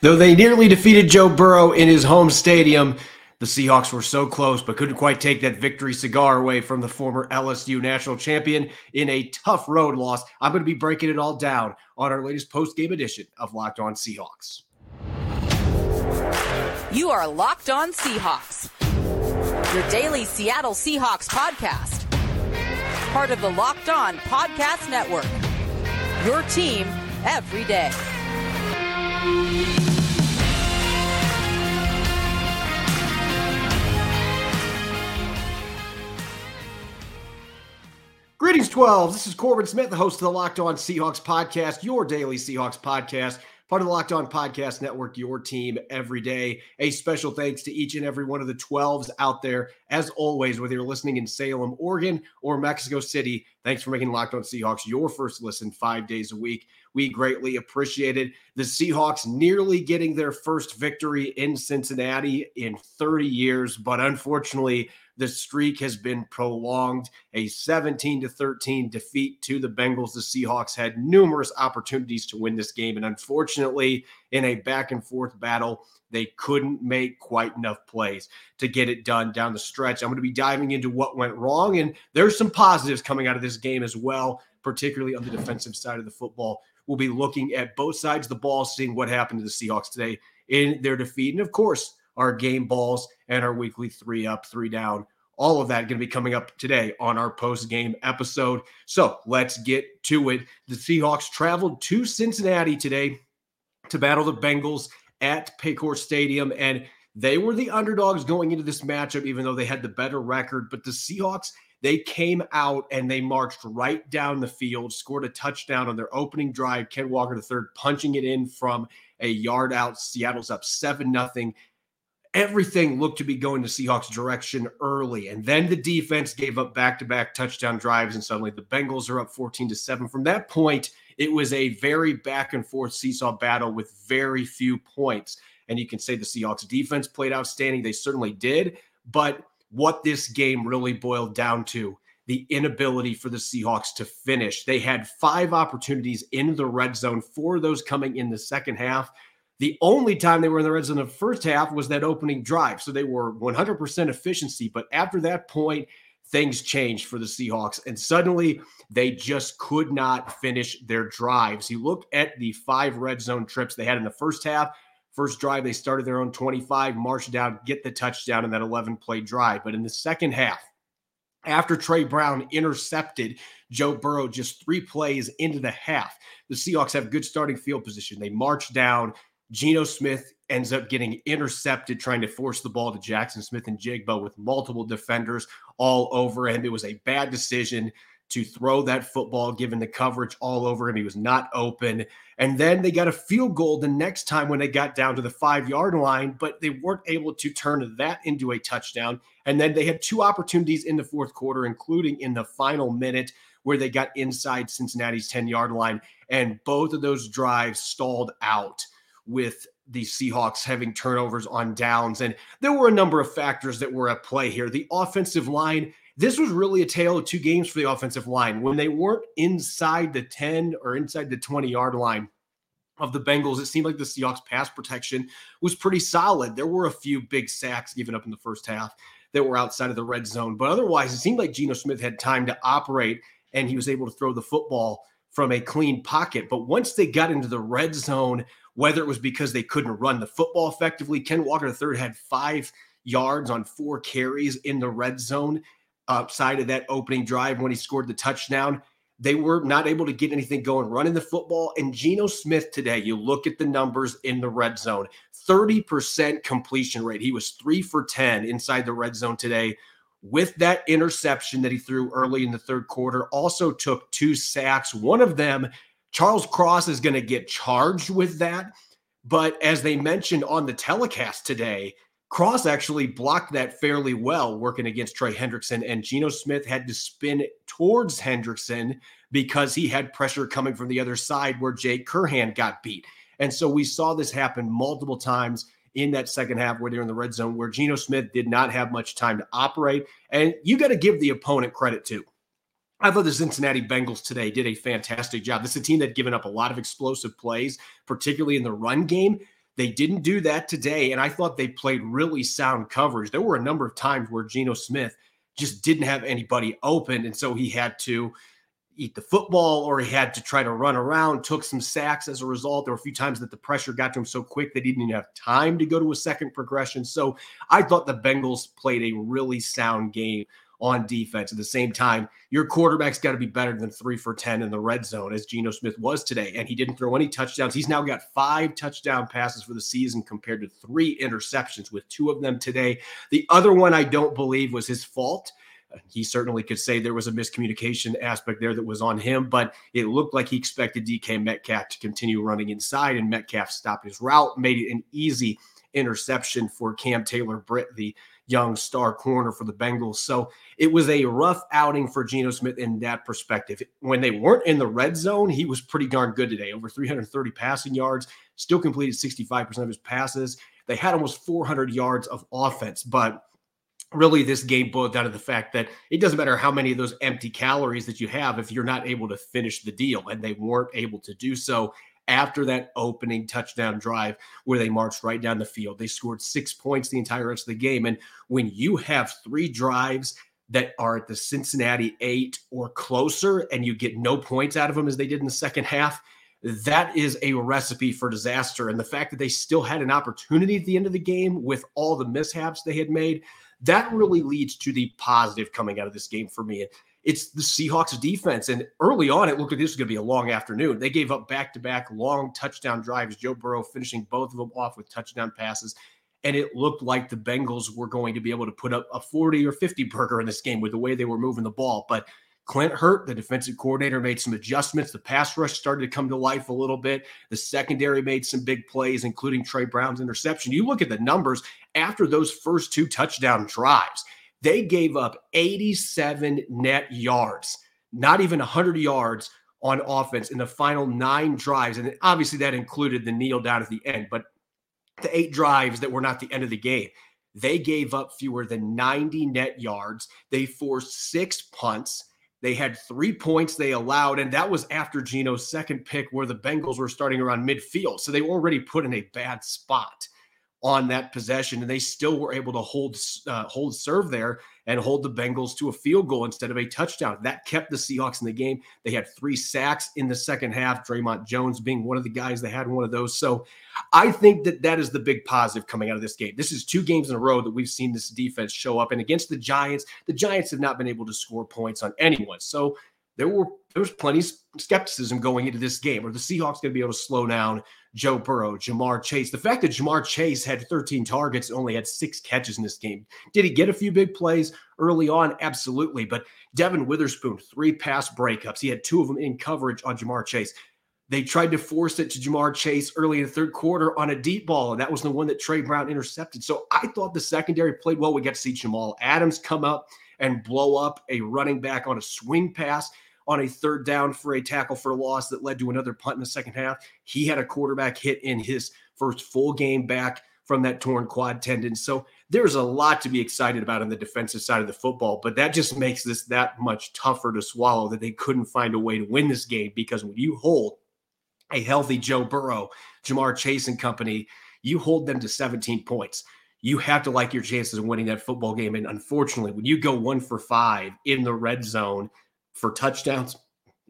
Though they nearly defeated Joe Burrow in his home stadium, the Seahawks were so close, but couldn't quite take that victory cigar away from the former LSU national champion in a tough road loss. I'm going to be breaking it all down on our latest post game edition of Locked On Seahawks. You are Locked On Seahawks, your daily Seattle Seahawks podcast, part of the Locked On Podcast Network. Your team every day. Greetings, 12. This is Corbin Smith, the host of the Locked On Seahawks podcast, your daily Seahawks podcast, part of the Locked On Podcast Network, your team every day. A special thanks to each and every one of the 12s out there. As always, whether you're listening in Salem, Oregon, or Mexico City, thanks for making Locked On Seahawks your first listen five days a week. We greatly appreciated the Seahawks nearly getting their first victory in Cincinnati in 30 years, but unfortunately, the streak has been prolonged. A 17 to 13 defeat to the Bengals. The Seahawks had numerous opportunities to win this game, and unfortunately, in a back and forth battle, they couldn't make quite enough plays to get it done down the stretch. I'm going to be diving into what went wrong, and there's some positives coming out of this game as well, particularly on the defensive side of the football. We'll be looking at both sides of the ball, seeing what happened to the Seahawks today in their defeat. And of course, our game balls and our weekly three up, three down. All of that going to be coming up today on our post game episode. So let's get to it. The Seahawks traveled to Cincinnati today to battle the Bengals at Paycor Stadium. And they were the underdogs going into this matchup, even though they had the better record. But the Seahawks they came out and they marched right down the field, scored a touchdown on their opening drive. Ken Walker the third punching it in from a yard out. Seattle's up seven nothing. Everything looked to be going to Seahawks direction early, and then the defense gave up back-to-back touchdown drives, and suddenly the Bengals are up 14 to seven. From that point, it was a very back and forth seesaw battle with very few points. And you can say the Seahawks defense played outstanding. They certainly did, but what this game really boiled down to the inability for the Seahawks to finish. They had five opportunities in the red zone, four of those coming in the second half. The only time they were in the red zone in the first half was that opening drive. So they were 100% efficiency. But after that point, things changed for the Seahawks. And suddenly they just could not finish their drives. You look at the five red zone trips they had in the first half, First drive, they started their own 25, marched down, get the touchdown in that 11 play drive. But in the second half, after Trey Brown intercepted Joe Burrow just three plays into the half, the Seahawks have good starting field position. They march down. Geno Smith ends up getting intercepted trying to force the ball to Jackson Smith-Njigba with multiple defenders all over him. It was a bad decision to throw that football, given the coverage all over him. He was not open. And then they got a field goal the next time when they got down to the five yard line, but they weren't able to turn that into a touchdown. And then they had two opportunities in the fourth quarter, including in the final minute where they got inside Cincinnati's 10 yard line. And both of those drives stalled out with the Seahawks having turnovers on downs. And there were a number of factors that were at play here. The offensive line this was really a tale of two games for the offensive line. When they weren't inside the 10 or inside the 20 yard line of the Bengals, it seemed like the Seahawks pass protection was pretty solid. There were a few big sacks given up in the first half that were outside of the red zone, but otherwise, it seemed like Geno Smith had time to operate and he was able to throw the football from a clean pocket. But once they got into the red zone, whether it was because they couldn't run the football effectively, Ken Walker III had five yards on four carries in the red zone outside of that opening drive when he scored the touchdown. They were not able to get anything going running the football. And Geno Smith today, you look at the numbers in the red zone 30% completion rate. He was three for 10 inside the red zone today. With that interception that he threw early in the third quarter, also took two sacks. One of them, Charles Cross is going to get charged with that. But as they mentioned on the telecast today, Cross actually blocked that fairly well, working against Trey Hendrickson, and Geno Smith had to spin towards Hendrickson because he had pressure coming from the other side where Jake Curhan got beat. And so we saw this happen multiple times in that second half where they're in the red zone, where Geno Smith did not have much time to operate. And you got to give the opponent credit too. I thought the Cincinnati Bengals today did a fantastic job. This is a team that given up a lot of explosive plays, particularly in the run game. They didn't do that today. And I thought they played really sound coverage. There were a number of times where Geno Smith just didn't have anybody open. And so he had to eat the football or he had to try to run around, took some sacks as a result. There were a few times that the pressure got to him so quick that he didn't even have time to go to a second progression. So I thought the Bengals played a really sound game on defense. At the same time, your quarterback's got to be better than three for 10 in the red zone, as Geno Smith was today. And he didn't throw any touchdowns. He's now got five touchdown passes for the season compared to three interceptions, with two of them today. The other one I don't believe was his fault. He certainly could say there was a miscommunication aspect there that was on him, but it looked like he expected DK Metcalf to continue running inside, and Metcalf stopped his route, made it an easy interception for Cam Taylor Britt, the young star corner for the Bengals. So it was a rough outing for Geno Smith in that perspective. When they weren't in the red zone, he was pretty darn good today. Over 330 passing yards, still completed 65% of his passes. They had almost 400 yards of offense, but really this game boiled down to the fact that it doesn't matter how many of those empty calories that you have if you're not able to finish the deal and they weren't able to do so after that opening touchdown drive where they marched right down the field. They scored six points the entire rest of the game. And when you have three drives that are at the Cincinnati eight or closer and you get no points out of them as they did in the second half, that is a recipe for disaster. And the fact that they still had an opportunity at the end of the game with all the mishaps they had made, that really leads to the positive coming out of this game for me it's the Seahawks defense. And early on, it looked like this was going to be a long afternoon. They gave up back to back long touchdown drives, Joe Burrow finishing both of them off with touchdown passes. And it looked like the Bengals were going to be able to put up a 40 or 50 burger in this game with the way they were moving the ball. But Clint Hurtt, the defensive coordinator, made some adjustments. The pass rush started to come to life a little bit. The secondary made some big plays, including Trey Brown's interception. You look at the numbers after those first two touchdown drives. They gave up 87 net yards, not even 100 yards on offense in the final nine drives. And obviously, that included the kneel down at the end, but the eight drives that were not the end of the game. They gave up fewer than 90 net yards. They forced six punts. They had three points they allowed, and that was after Geno's second pick, where the Bengals were starting around midfield. So they were already put in a bad spot on that possession, and they still were able to hold uh, hold serve there and hold the Bengals to a field goal instead of a touchdown. That kept the Seahawks in the game. They had three sacks in the second half. Dre'Mont Jones being one of the guys that had one of those. So I think that that is the big positive coming out of this game. This is two games in a row that we've seen this defense show up, and against the Giants, the Giants have not been able to score points on anyone. So there were there was plenty of skepticism going into this game. Are the Seahawks going to be able to slow down Joe Burrow, Ja'Marr Chase? The fact that Ja'Marr Chase had 13 targets and only had six catches in this game, did he get a few big plays early on? Absolutely. But Devon Witherspoon, three pass breakups. He had two of them in coverage on Ja'Marr Chase. They tried to force it to Ja'Marr Chase early in the third quarter on a deep ball, and that was the one that Trey Brown intercepted. So I thought the secondary played well. We got to see Jamal Adams come up and blow up a running back on a swing pass on a third down for a tackle for a loss that led to another punt in the second half. He had a quarterback hit in his first full game back from that torn quad tendon. So there's a lot to be excited about on the defensive side of the football, but that just makes this that much tougher to swallow that they couldn't find a way to win this game because when you hold a healthy Joe Burrow, Ja'Marr Chase and company, you hold them to 17 points. You have to like your chances of winning that football game. And unfortunately, when you go one for five in the red zone, for touchdowns,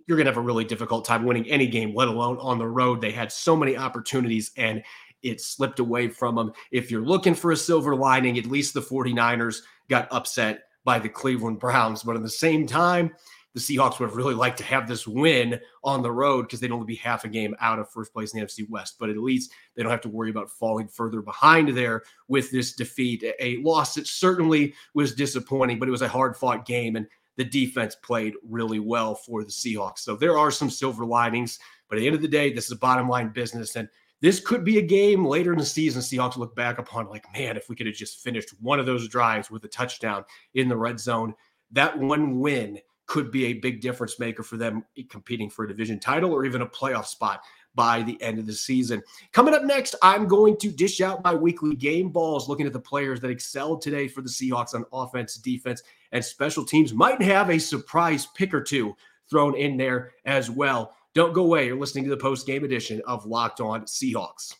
you're going to have a really difficult time winning any game, let alone on the road. They had so many opportunities and it slipped away from them. If you're looking for a silver lining, at least the 49ers got upset by the Cleveland Browns. But at the same time, the Seahawks would have really liked to have this win on the road because they'd only be half a game out of first place in the NFC West. But at least they don't have to worry about falling further behind there with this defeat. A loss that certainly was disappointing, but it was a hard fought game. And the defense played really well for the Seahawks. So there are some silver linings, but at the end of the day, this is a bottom line business. And this could be a game later in the season. Seahawks look back upon like, man, if we could have just finished one of those drives with a touchdown in the red zone, that one win could be a big difference maker for them competing for a division title or even a playoff spot by the end of the season. Coming up next, I'm going to dish out my weekly game balls, looking at the players that excelled today for the Seahawks on offense, defense, and special teams. Might have a surprise pick or two thrown in there as well. Don't go away. You're listening to the post game edition of Locked On Seahawks.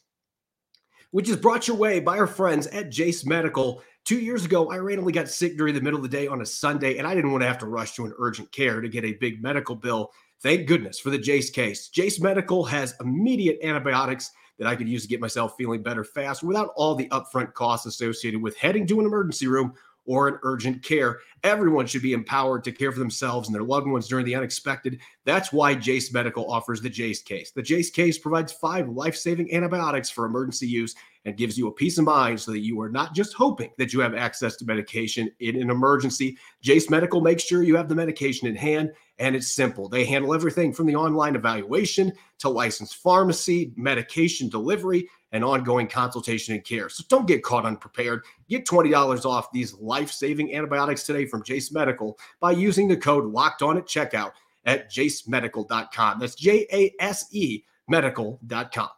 which is brought your way by our friends at Jase Medical. Two years ago, I randomly got sick during the middle of the day on a Sunday, and I didn't want to have to rush to an urgent care to get a big medical bill. Thank goodness for the Jase case. Jase Medical has immediate antibiotics that I could use to get myself feeling better fast without all the upfront costs associated with heading to an emergency room or an urgent care. Everyone should be empowered to care for themselves and their loved ones during the unexpected. That's why Jase Medical offers the Jase case. The Jase case provides five life saving antibiotics for emergency use and gives you a peace of mind so that you are not just hoping that you have access to medication in an emergency. Jace Medical makes sure you have the medication in hand, and it's simple. They handle everything from the online evaluation to licensed pharmacy, medication delivery and ongoing consultation and care. So don't get caught unprepared. Get $20 off these life saving antibiotics today from Jase Medical by using the code locked on at checkout at jasemedical.com. That's J A S E medical.com.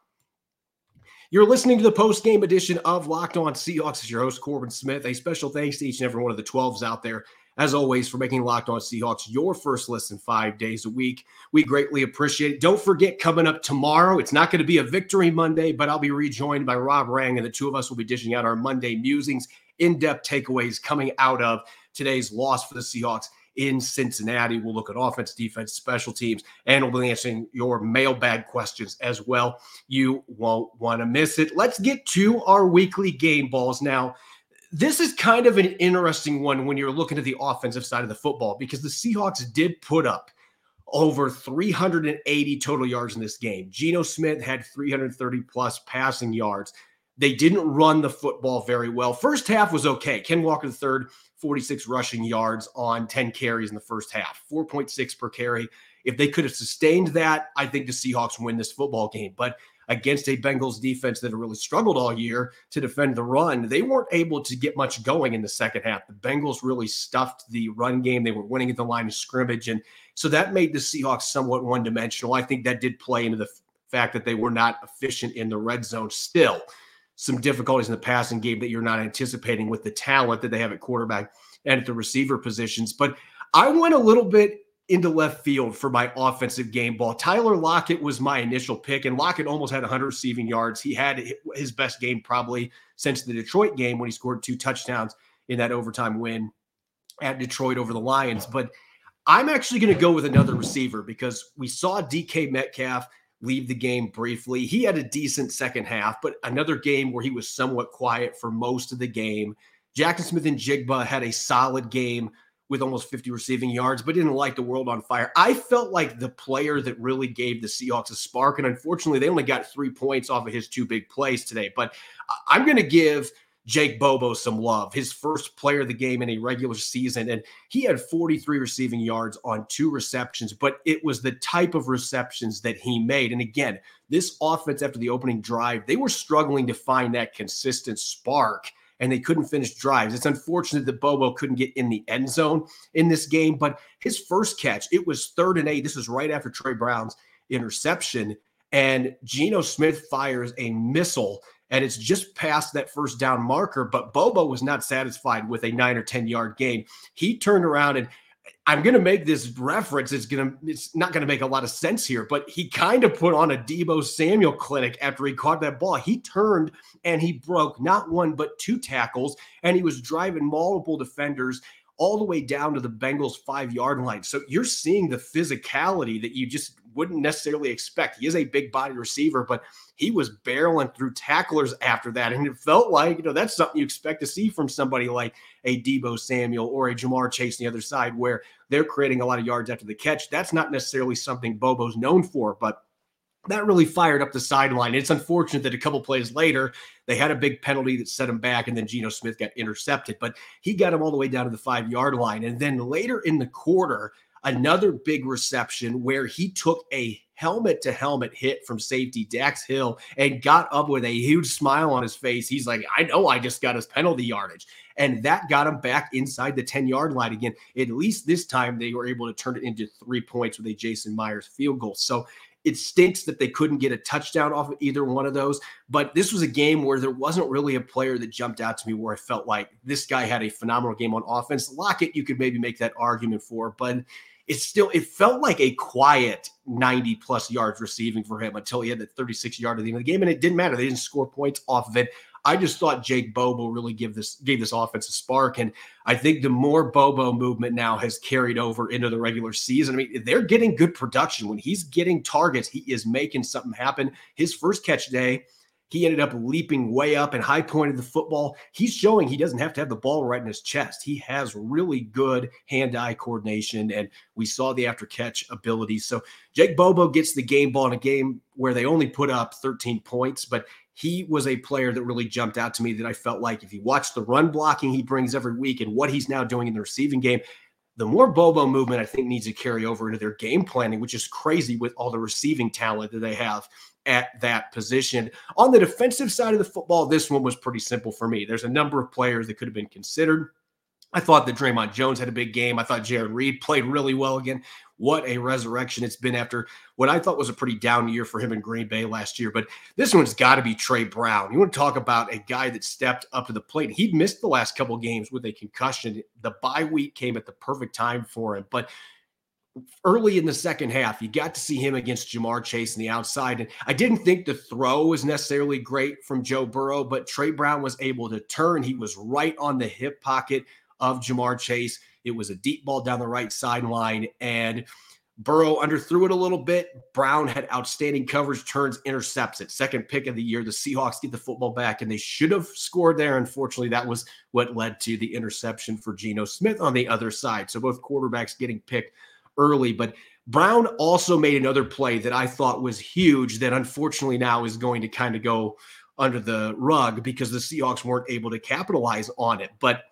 You're listening to the post game edition of Locked On Seahawks. As your host, Corbin Smith. A special thanks to each and every one of the 12s out there as always, for making Locked On Seahawks your first listen five days a week. We greatly appreciate it. Don't forget, coming up tomorrow, it's not going to be a victory Monday, but I'll be rejoined by Rob Rang, and the two of us will be dishing out our Monday musings, in depth takeaways coming out of today's loss for the Seahawks in Cincinnati. We'll look at offense, defense, special teams, and we'll be answering your mailbag questions as well. You won't want to miss it. Let's get to our weekly game balls now this is kind of an interesting one when you're looking at the offensive side of the football because the Seahawks did put up over 380 total yards in this game. Geno Smith had 330 plus passing yards. They didn't run the football very well. First half was okay. Ken Walker third, 46 rushing yards on 10 carries in the first half, 4.6 per carry. If they could have sustained that, I think the Seahawks win this football game. But against a Bengals defense that had really struggled all year to defend the run, they weren't able to get much going in the second half. The Bengals really stuffed the run game. They were winning at the line of scrimmage. And so that made the Seahawks somewhat one dimensional. I think that did play into the fact that they were not efficient in the red zone still. Some difficulties in the passing game that you're not anticipating with the talent that they have at quarterback and at the receiver positions. But I went a little bit into left field for my offensive game ball. Tyler Lockett was my initial pick, and Lockett almost had 100 receiving yards. He had his best game probably since the Detroit game when he scored two touchdowns in that overtime win at Detroit over the Lions. But I'm actually going to go with another receiver because we saw DK Metcalf leave the game briefly. He had a decent second half, but another game where he was somewhat quiet for most of the game. Jackson Smith-Njigba had a solid game with almost 50 receiving yards, but didn't light the world on fire. I felt like the player that really gave the Seahawks a spark. And unfortunately, they only got three points off of his two big plays today. But I'm going to give Jake Bobo some love, his first player of the game in a regular season. And he had 43 receiving yards on two receptions, but it was the type of receptions that he made. And again, this offense after the opening drive, they were struggling to find that consistent spark and they couldn't finish drives. It's unfortunate that Bobo couldn't get in the end zone in this game, but his first catch, it was third and eight. This was right after Trey Brown's interception. And Geno Smith fires a missile and it's just past that first down marker. But Bobo was not satisfied with a nine or 10 yard gain. He turned around and I'm going to make this reference. It's going to, it's not going to make a lot of sense here, but he kind of put on a Deebo Samuel clinic after he caught that ball. He turned and he broke not one, but two tackles, and he was driving multiple defenders all the way down to the Bengals five yard line. So you're seeing the physicality that you just wouldn't necessarily expect. He is a big body receiver, but he was barreling through tacklers after that. And it felt like, you know, that's something you expect to see from somebody like a Deebo Samuel or a Ja'Marr Chase on the other side, where they're creating a lot of yards after the catch. That's not necessarily something Bobo's known for, but that really fired up the sideline. It's unfortunate that a couple plays later, they had a big penalty that set him back, and then Geno Smith got intercepted, but he got him all the way down to the five yard line. And then later in the quarter, another big reception where he took a helmet to helmet hit from safety Dax Hill and got up with a huge smile on his face. He's like, I know I just got his penalty yardage. And that got him back inside the 10 yard line again. At least this time they were able to turn it into three points with a Jason Myers field goal. So it stinks that they couldn't get a touchdown off of either one of those. But this was a game where there wasn't really a player that jumped out to me where I felt like this guy had a phenomenal game on offense. Lockett, you could maybe make that argument for, but it's still it felt like a quiet 90 plus yards receiving for him until he had that 36 yard at the end of the game, and it didn't matter. They didn't score points off of it. I just thought Jake Bobo really give this gave this offense a spark, and I think the more Bobo movement now has carried over into the regular season. I mean, they're getting good production when he's getting targets. He is making something happen. His first catch day he ended up leaping way up and high pointed the football. He's showing he doesn't have to have the ball right in his chest. He has really good hand eye coordination, and we saw the after catch ability. So Jake Bobo gets the game ball in a game where they only put up 13 points, but he was a player that really jumped out to me that I felt like if you watch the run blocking he brings every week and what he's now doing in the receiving game, the more Bobo movement I think needs to carry over into their game planning, which is crazy with all the receiving talent that they have at that position. On the defensive side of the football, this one was pretty simple for me. There's a number of players that could have been considered. I thought that Dre'Mont Jones had a big game. I thought Jarran Reed played really well again. What a resurrection it's been after what I thought was a pretty down year for him in Green Bay last year. But this one's got to be Trey Brown. You want to talk about a guy that stepped up to the plate. He'd missed the last couple games with a concussion. The bye week came at the perfect time for him. But early in the second half, you got to see him against Ja'Marr Chase in the outside. And I didn't think the throw was necessarily great from Joe Burrow, but Trey Brown was able to turn. He was right on the hip pocket of Ja'Marr Chase. It was a deep ball down the right sideline. And Burrow underthrew it a little bit. Brown had outstanding coverage, turns, intercepts it. Second pick of the year. The Seahawks get the football back, and they should have scored there. Unfortunately, that was what led to the interception for Geno Smith on the other side. So both quarterbacks getting picked early. But Brown also made another play that I thought was huge that unfortunately now is going to kind of go under the rug because the Seahawks weren't able to capitalize on it. But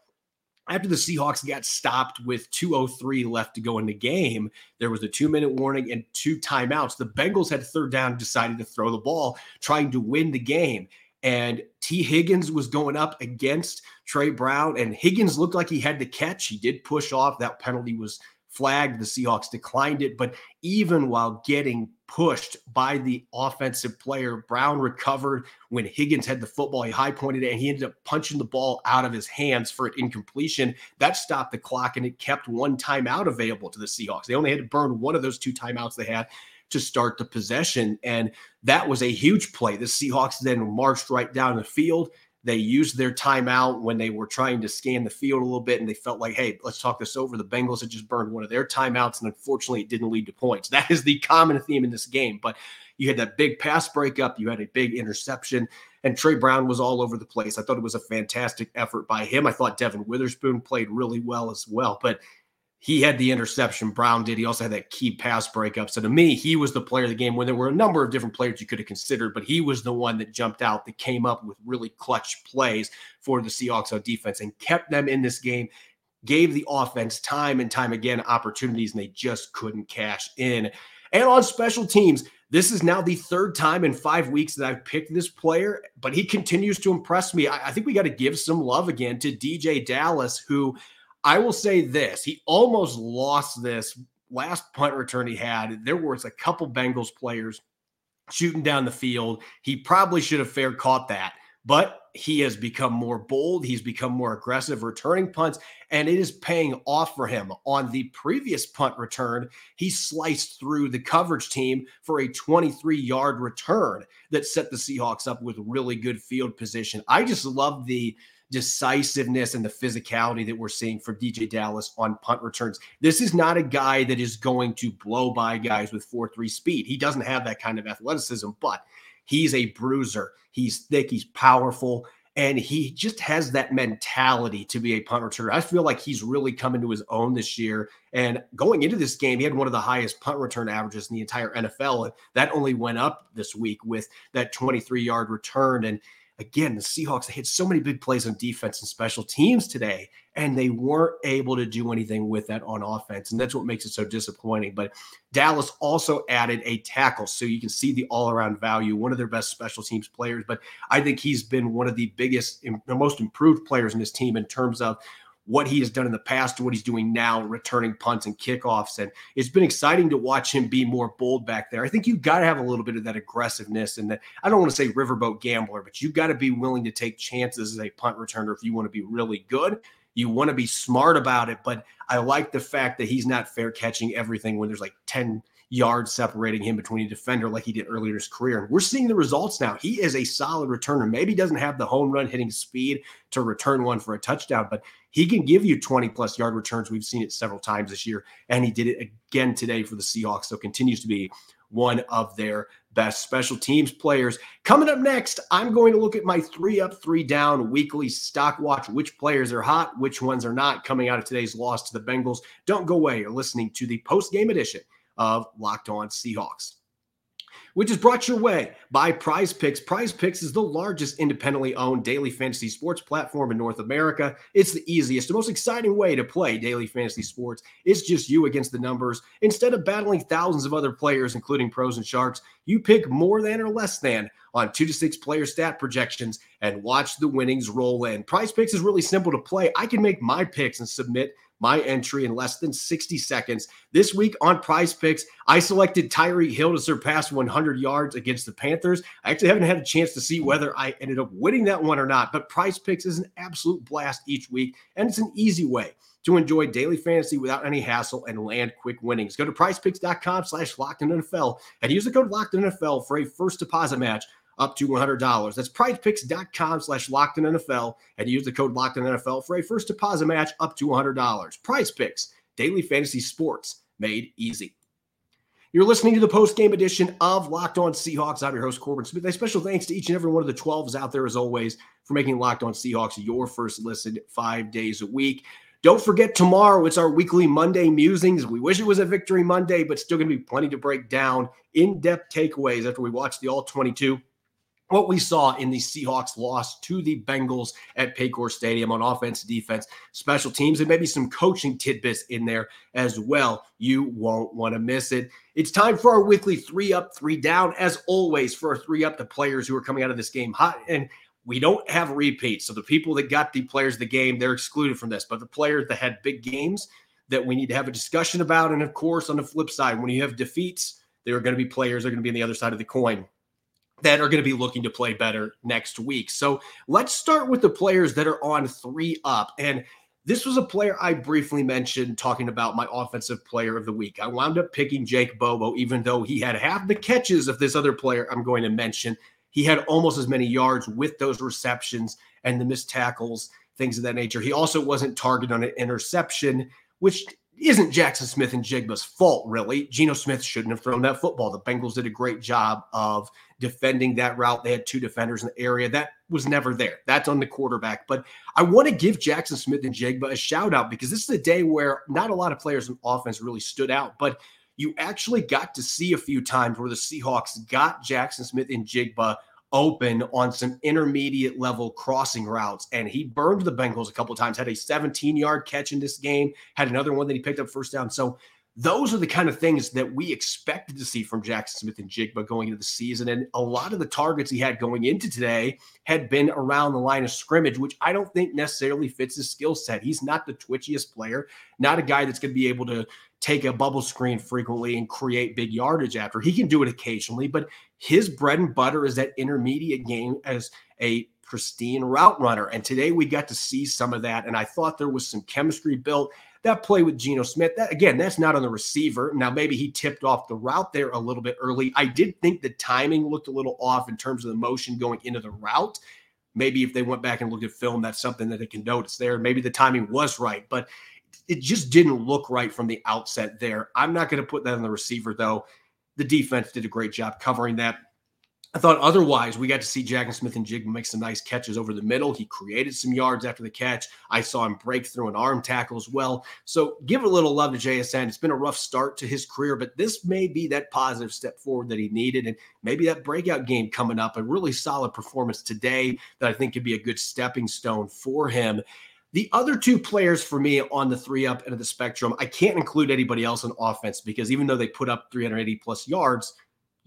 after the Seahawks got stopped with 203 left to go in the game, there was a two minute warning and two timeouts. The Bengals had third down, decided to throw the ball, trying to win the game. And Tee Higgins was going up against Trey Brown, and Higgins looked like he had to catch. He did push off. That penalty was flagged. The Seahawks declined it. But even while getting pushed by the offensive player, Brown recovered when Higgins had the football. He high pointed it and he ended up punching the ball out of his hands for an incompletion. That stopped the clock and it kept one timeout available to the Seahawks. They only had to burn one of those two timeouts they had to start the possession. And that was a huge play. The Seahawks then marched right down the field. They used their timeout when they were trying to scan the field a little bit, and they felt like, hey, let's talk this over. The Bengals had just burned one of their timeouts, and unfortunately, it didn't lead to points. That is the common theme in this game. But you had that big pass breakup, you had a big interception, and Trey Brown was all over the place. I thought it was a fantastic effort by him. I thought Devon Witherspoon played really well as well. But he had the interception. Brown did. He also had that key pass breakup. So to me, he was the player of the game when there were a number of different players you could have considered, but he was the one that jumped out that came up with really clutch plays for the Seahawks on defense and kept them in this game, gave the offense time and time again opportunities, and they just couldn't cash in. And on special teams, this is now the third time in five weeks that I've picked this player, but he continues to impress me. I, I think we got to give some love again to DeeJay Dallas, who – I will say this: he almost lost this last punt return he had. There was a couple Bengals players shooting down the field. He probably should have fair caught that, but he has become more bold. He's become more aggressive returning punts, and it is paying off for him. On the previous punt return, he sliced through the coverage team for a 23 yard return that set the Seahawks up with really good field position. I just love the decisiveness and the physicality that we're seeing from DeeJay Dallas on punt returns. This is not a guy that is going to blow by guys with 4 3 speed. He doesn't have that kind of athleticism, but he's a bruiser. He's thick, he's powerful, and he just has that mentality to be a punt returner. I feel like he's really coming to his own this year. And going into this game, he had one of the highest punt return averages in the entire NFL. And that only went up this week with that 23 yard return. And again, the Seahawks, they had so many big plays on defense and special teams today, and they weren't able to do anything with that on offense. And that's what makes it so disappointing. But Dallas also added a tackle. So you can see the all around value, one of their best special teams players. But I think he's been one of the biggest, the most improved players in this team in terms of what he has done in the past to what he's doing now, returning punts and kickoffs. And it's been exciting to watch him be more bold back there. I think you've got to have a little bit of that aggressiveness and that I don't want to say riverboat gambler, but you've got to be willing to take chances as a punt returner if you want to be really good. You want to be smart about it, but I like the fact that he's not fair catching everything when there's like 10 yards separating him between a defender like he did earlier in his career. And we're seeing the results now. He is a solid returner. Maybe doesn't have the home run hitting speed to return one for a touchdown, but he can give you 20 plus yard returns. We've seen it several times this year, and he did it again today for the Seahawks. So continues to be one of their best special teams players. Coming up next, I'm going to look at my three up, three down weekly stock watch, which players are hot, which ones are not coming out of today's loss to the Bengals. Don't go away. You're listening to the post game edition of Locked On Seahawks which is brought your way by Prize Picks. Prize Picks is the largest independently owned daily fantasy sports platform in North America. It's the easiest, the most exciting way to play daily fantasy sports. It's just you against the numbers. Instead of battling thousands of other players, including pros and sharks, you pick more than or less than on two to six player stat projections and watch the winnings roll in. Prize Picks is really simple to play. I can make my picks and submit my entry in less than 60 seconds. This week on Prize Picks, I selected Tyreek Hill to surpass 100 yards against the Panthers. I actually haven't had a chance to see whether I ended up winning that one or not, but Prize Picks is an absolute blast each week, and it's an easy way to enjoy daily fantasy without any hassle and land quick winnings. Go to prizepicks.com slash locked NFL and use the code locked NFL for a first deposit match up to $100. That's prizepicks.com slash NFL and use the code locked in NFL for a first deposit match up to $100. Prize Picks, daily fantasy sports made easy. You're listening to the post game edition of Locked On Seahawks. I'm your host, Corbin Smith. A special thanks to each and every one of the 12s out there, as always, for making Locked On Seahawks your first listen five days a week. Don't forget tomorrow, it's our weekly Monday musings. We wish it was a victory Monday, but still going to be plenty to break down in depth takeaways after we watch the All 22 what we saw in the Seahawks loss to the Bengals at Paycor Stadium on offense, defense, special teams, and maybe some coaching tidbits in there as well. You won't want to miss it. It's time for our weekly three up, three down. As always, for our three up, the players who are coming out of this game hot. And we don't have repeats. So the people that got the players of the game, they're excluded from this. But the players that had big games that we need to have a discussion about. And of course, on the flip side, when you have defeats, there are going to be players that are going to be on the other side of the coin that are going to be looking to play better next week. So let's start with the players that are on three up. And this was a player I briefly mentioned talking about my offensive player of the week. I wound up picking Jake Bobo, even though he had half the catches of this other player I'm going to mention. He had almost as many yards with those receptions and the missed tackles, things of that nature. He also wasn't targeted on an interception, which isn't Jackson Smith-Njigba's fault, really. Geno Smith shouldn't have thrown that football. The Bengals did a great job of defending that route. They had two defenders in the area. That was never there. That's on the quarterback. But I want to give Jackson Smith-Njigba a shout out because this is a day where not a lot of players in offense really stood out, but you actually got to see a few times where the Seahawks got Jackson Smith-Njigba open on some intermediate level crossing routes. And he burned the Bengals a couple times, had a 17 yard catch in this game, had another one that he picked up first down. So those are the kind of things that we expected to see from Jackson Smith-Njigba going into the season. And a lot of the targets he had going into today had been around the line of scrimmage, which I don't think necessarily fits his skill set. He's not the twitchiest player, not a guy that's going to be able to take a bubble screen frequently and create big yardage after. He can do it occasionally, but his bread and butter is that intermediate game as a pristine route runner. And today we got to see some of that. And I thought there was some chemistry built. That play with Geno Smith, that again, that's not on the receiver. Now, maybe he tipped off the route there a little bit early. I did think the timing looked a little off in terms of the motion going into the route. Maybe if they went back and looked at film, that's something that they can notice there. Maybe the timing was right, but it just didn't look right from the outset there. I'm not going to put that on the receiver, though. The defense did a great job covering that. I thought otherwise, we got to see Jackson Smith and Jig make some nice catches over the middle. He created some yards after the catch. I saw him break through an arm tackle as well. So give a little love to JSN. It's been a rough start to his career, but this may be that positive step forward that he needed. And maybe that breakout game coming up, a really solid performance today that I think could be a good stepping stone for him. The other two players for me on the three up end of the spectrum, I can't include anybody else on offense because even though they put up 380 plus yards,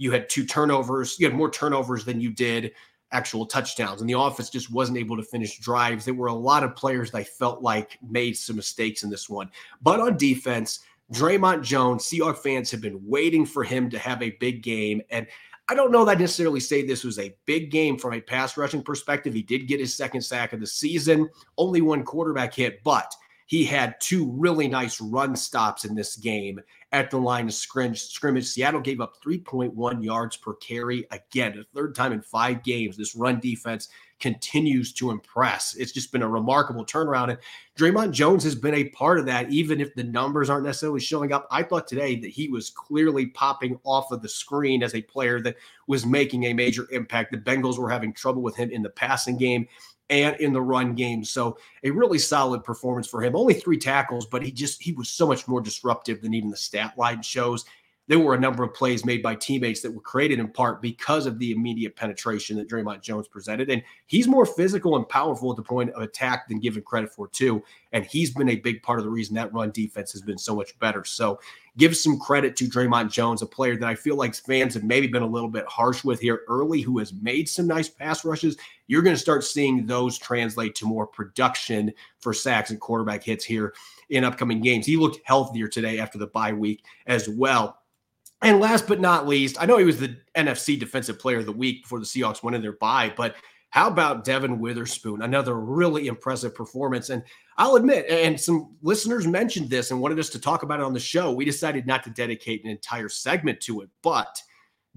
you had two turnovers. You had more turnovers than you did actual touchdowns. And the offense just wasn't able to finish drives. There were a lot of players that I felt like made some mistakes in this one. But on defense, Dre'Mont Jones, Seahawks fans have been waiting for him to have a big game. And I don't know that I necessarily say this was a big game from a pass rushing perspective. He did get his second sack of the season, only one quarterback hit, but he had two really nice run stops in this game at the line of scrimmage. Seattle gave up 3.1 yards per carry. Again, the third time in five games, this run defense continues to impress. It's just been a remarkable turnaround. And Dre'Mont Jones has been a part of that, even if the numbers aren't necessarily showing up. I thought today that he was clearly popping off of the screen as a player that was making a major impact. The Bengals were having trouble with him in the passing game and in the run game. So a really solid performance for him. Only three tackles, but he just he was so much more disruptive than even the stat line shows. There were a number of plays made by teammates that were created in part because of the immediate penetration that Dre'Mont Jones presented. And he's more physical and powerful at the point of attack than given credit for, too. And he's been a big part of the reason that run defense has been so much better. So give some credit to Dre'Mont Jones, a player that I feel like fans have maybe been a little bit harsh with here early, who has made some nice pass rushes. You're going to start seeing those translate to more production for sacks and quarterback hits here in upcoming games. He looked healthier today after the bye week as well. And last but not least, I know he was the NFC Defensive Player of the Week before the Seahawks went in their bye, but how about Devon Witherspoon? Another really impressive performance. And I'll admit, and some listeners mentioned this and wanted us to talk about it on the show. We decided not to dedicate an entire segment to it, but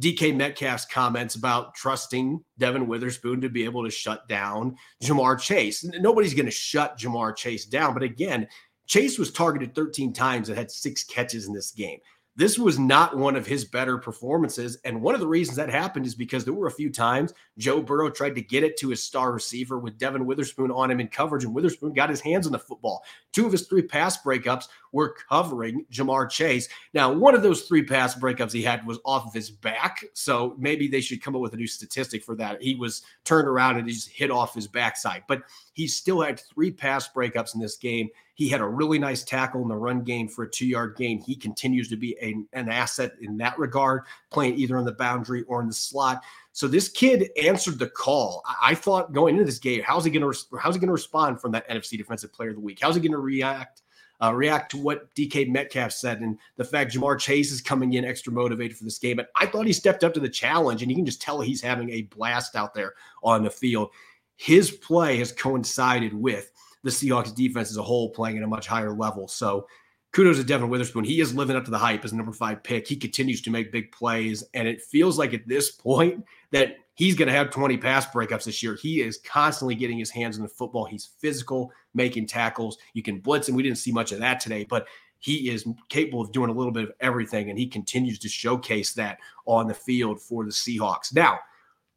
DK Metcalf's comments about trusting Devon Witherspoon to be able to shut down Ja'Marr Chase. Nobody's going to shut Ja'Marr Chase down. But again, Chase was targeted 13 times and had six catches in this game. This was not one of his better performances. And one of the reasons that happened is because there were a few times Joe Burrow tried to get it to his star receiver with Devon Witherspoon on him in coverage, and Witherspoon got his hands on the football. Two of his three pass breakups were covering Ja'Marr Chase. Now, one of those three pass breakups he had was off of his back. So maybe they should come up with a new statistic for that. He was turned around and he just hit off his backside. But he still had three pass breakups in this game. He had a really nice tackle in the run game for a two yard gain. He continues to be a, an asset in that regard, playing either on the boundary or in the slot. So this kid answered the call. I, thought going into this game, how's he going to how's he going to respond from that NFC Defensive Player of the Week? How's he going to react? Uh, react to what DK Metcalf said and the fact Ja'Marr Chase is coming in extra motivated for this game. And I thought he stepped up to the challenge, and you can just tell he's having a blast out there on the field. His play has coincided with the Seahawks defense as a whole playing at a much higher level. So kudos to Devon Witherspoon. He is living up to the hype as a number five pick. He continues to make big plays. And it feels like at this point that he's going to have 20 pass breakups this year. He is constantly getting his hands on the football. He's physical, making tackles. You can blitz him. We didn't see much of that today, but he is capable of doing a little bit of everything. And he continues to showcase that on the field for the Seahawks. Now,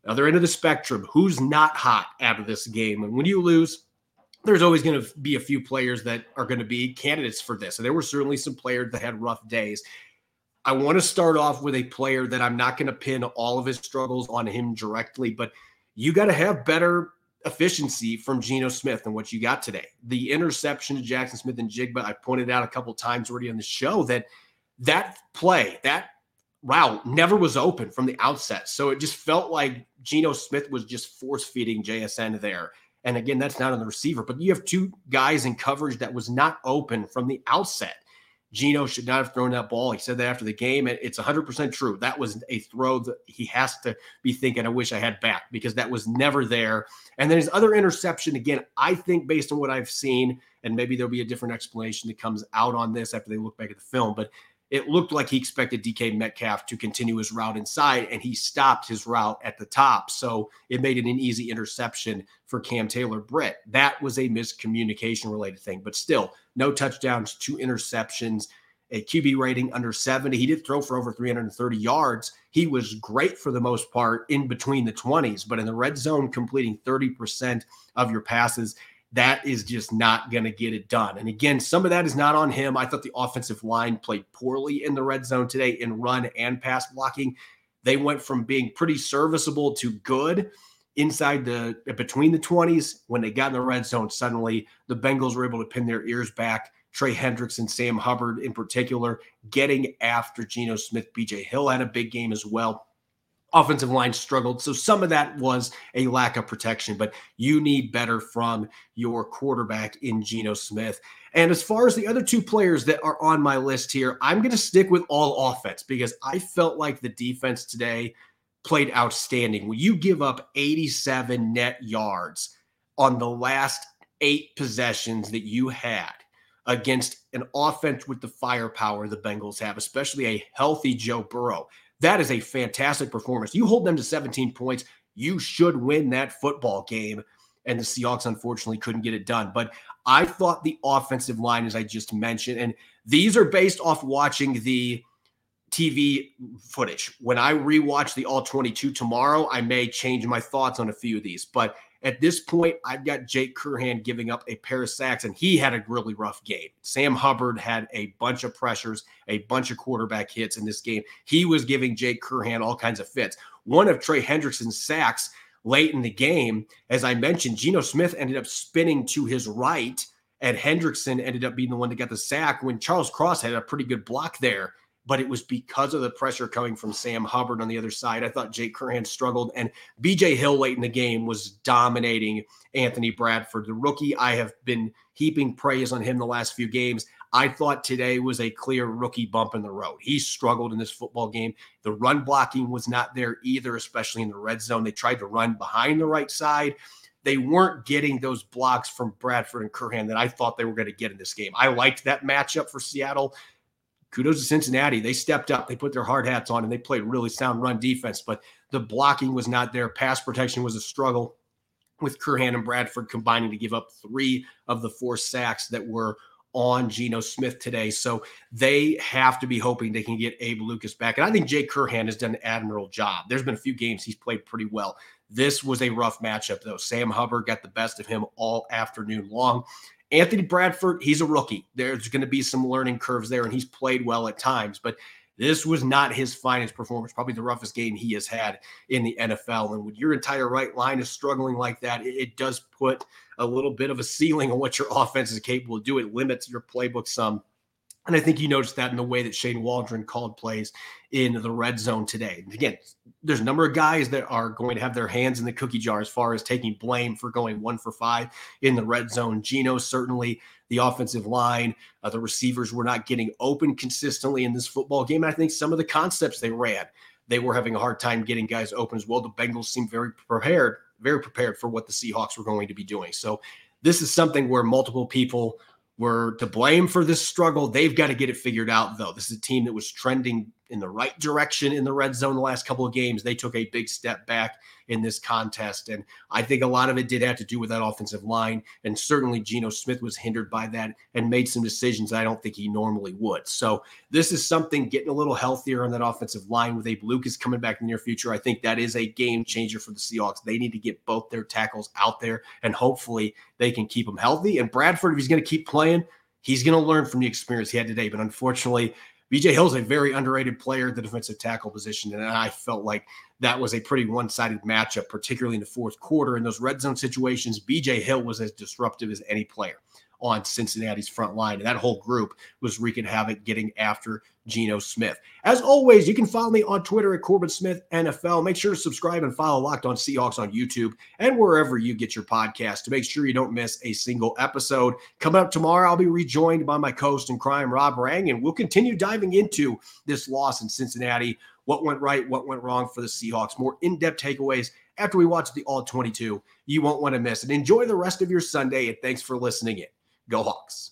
other end of the spectrum, who's not hot of this game? And when you lose, there's always going to be a few players that are going to be candidates for this. And there were certainly some players that had rough days. I want to start off with a player that I'm not going to pin all of his struggles on him directly, but you got to have better efficiency from Geno Smith than what you got today. The interception to Jackson Smith-Njigba, I pointed out a couple times already on the show that that play, that route never was open from the outset. So it just felt like Geno Smith was just force feeding JSN there. And again, that's not on the receiver, but you have two guys in coverage that was not open from the outset. Geno should not have thrown that ball. He said that after the game. and It's 100% true. That was a throw that he has to be thinking, I wish I had back because that was never there. And then his other interception, again, I think based on what I've seen, and maybe there'll be a different explanation that comes out on this after they look back at the film, but it looked like he expected DK Metcalf to continue his route inside, and he stopped his route at the top. So it made it an easy interception for Cam Taylor Britt. That was a miscommunication related thing, but still, no touchdowns, two interceptions, a QB rating under 70. He did throw for over 330 yards. He was great for the most part in between the 20s, but in the red zone, completing 30% of your passes that is just not going to get it done. And again, some of that is not on him. I thought the offensive line played poorly in the red zone today in run and pass blocking. They went from being pretty serviceable to good inside the between the 20s. When they got in the red zone, suddenly the Bengals were able to pin their ears back. Trey Hendricks and Sam Hubbard, in particular, getting after Geno Smith. BJ Hill had a big game as well offensive line struggled. So some of that was a lack of protection, but you need better from your quarterback in Geno Smith. And as far as the other two players that are on my list here, I'm going to stick with all offense because I felt like the defense today played outstanding. When you give up 87 net yards on the last eight possessions that you had against an offense with the firepower the Bengals have, especially a healthy Joe Burrow, that is a fantastic performance. You hold them to 17 points, you should win that football game. And the Seahawks unfortunately couldn't get it done. But I thought the offensive line, as I just mentioned, and these are based off watching the TV footage. When I rewatch the All 22 tomorrow, I may change my thoughts on a few of these. But at this point, I've got Jake Curhan giving up a pair of sacks, and he had a really rough game. Sam Hubbard had a bunch of pressures, a bunch of quarterback hits in this game. He was giving Jake Curhan all kinds of fits. One of Trey Hendrickson's sacks late in the game, as I mentioned, Geno Smith ended up spinning to his right, and Hendrickson ended up being the one that got the sack when Charles Cross had a pretty good block there but it was because of the pressure coming from Sam Hubbard on the other side. I thought Jake Curhan struggled, and BJ Hill late in the game was dominating Anthony Bradford, the rookie. I have been heaping praise on him the last few games. I thought today was a clear rookie bump in the road. He struggled in this football game. The run blocking was not there either, especially in the red zone. They tried to run behind the right side. They weren't getting those blocks from Bradford and Curhan that I thought they were going to get in this game. I liked that matchup for Seattle kudos to Cincinnati. They stepped up, they put their hard hats on, and they played really sound run defense. But the blocking was not there. Pass protection was a struggle with Curhan and Bradford combining to give up three of the four sacks that were on Geno Smith today. So they have to be hoping they can get Abe Lucas back. And I think Jake Curhan has done an admirable job. There's been a few games he's played pretty well. This was a rough matchup, though. Sam Hubbard got the best of him all afternoon long. Anthony Bradford, he's a rookie. There's going to be some learning curves there, and he's played well at times, but this was not his finest performance, probably the roughest game he has had in the NFL. And when your entire right line is struggling like that, it, it does put a little bit of a ceiling on what your offense is capable of doing. It limits your playbook some. And I think you noticed that in the way that Shane Waldron called plays in the red zone today. Again, there's a number of guys that are going to have their hands in the cookie jar as far as taking blame for going one for five in the red zone. Geno, certainly the offensive line, uh, the receivers were not getting open consistently in this football game. I think some of the concepts they ran, they were having a hard time getting guys open as well. The Bengals seemed very prepared, very prepared for what the Seahawks were going to be doing. So this is something where multiple people were to blame for this struggle. They've got to get it figured out, though. This is a team that was trending in the right direction in the red zone the last couple of games. They took a big step back in this contest. And I think a lot of it did have to do with that offensive line. And certainly Geno Smith was hindered by that and made some decisions I don't think he normally would. So this is something getting a little healthier on that offensive line with Abe Lucas coming back in the near future. I think that is a game changer for the Seahawks. They need to get both their tackles out there and hopefully they can keep them healthy. And Bradford, if he's going to keep playing, he's going to learn from the experience he had today. But unfortunately, BJ Hill's a very underrated player at the defensive tackle position. And I felt like that was a pretty one sided matchup, particularly in the fourth quarter. In those red zone situations, BJ Hill was as disruptive as any player on Cincinnati's front line. And that whole group was wreaking havoc getting after Geno Smith. As always, you can follow me on Twitter at Corbin Smith NFL. Make sure to subscribe and follow Locked On Seahawks on YouTube and wherever you get your podcast to make sure you don't miss a single episode. Coming up tomorrow, I'll be rejoined by my co-host in crime, Rob Rang, and we'll continue diving into this loss in Cincinnati. What went right, what went wrong for the Seahawks, more in depth takeaways after we watch the All 22. You won't want to miss it. Enjoy the rest of your Sunday, and thanks for listening in. Go Hawks.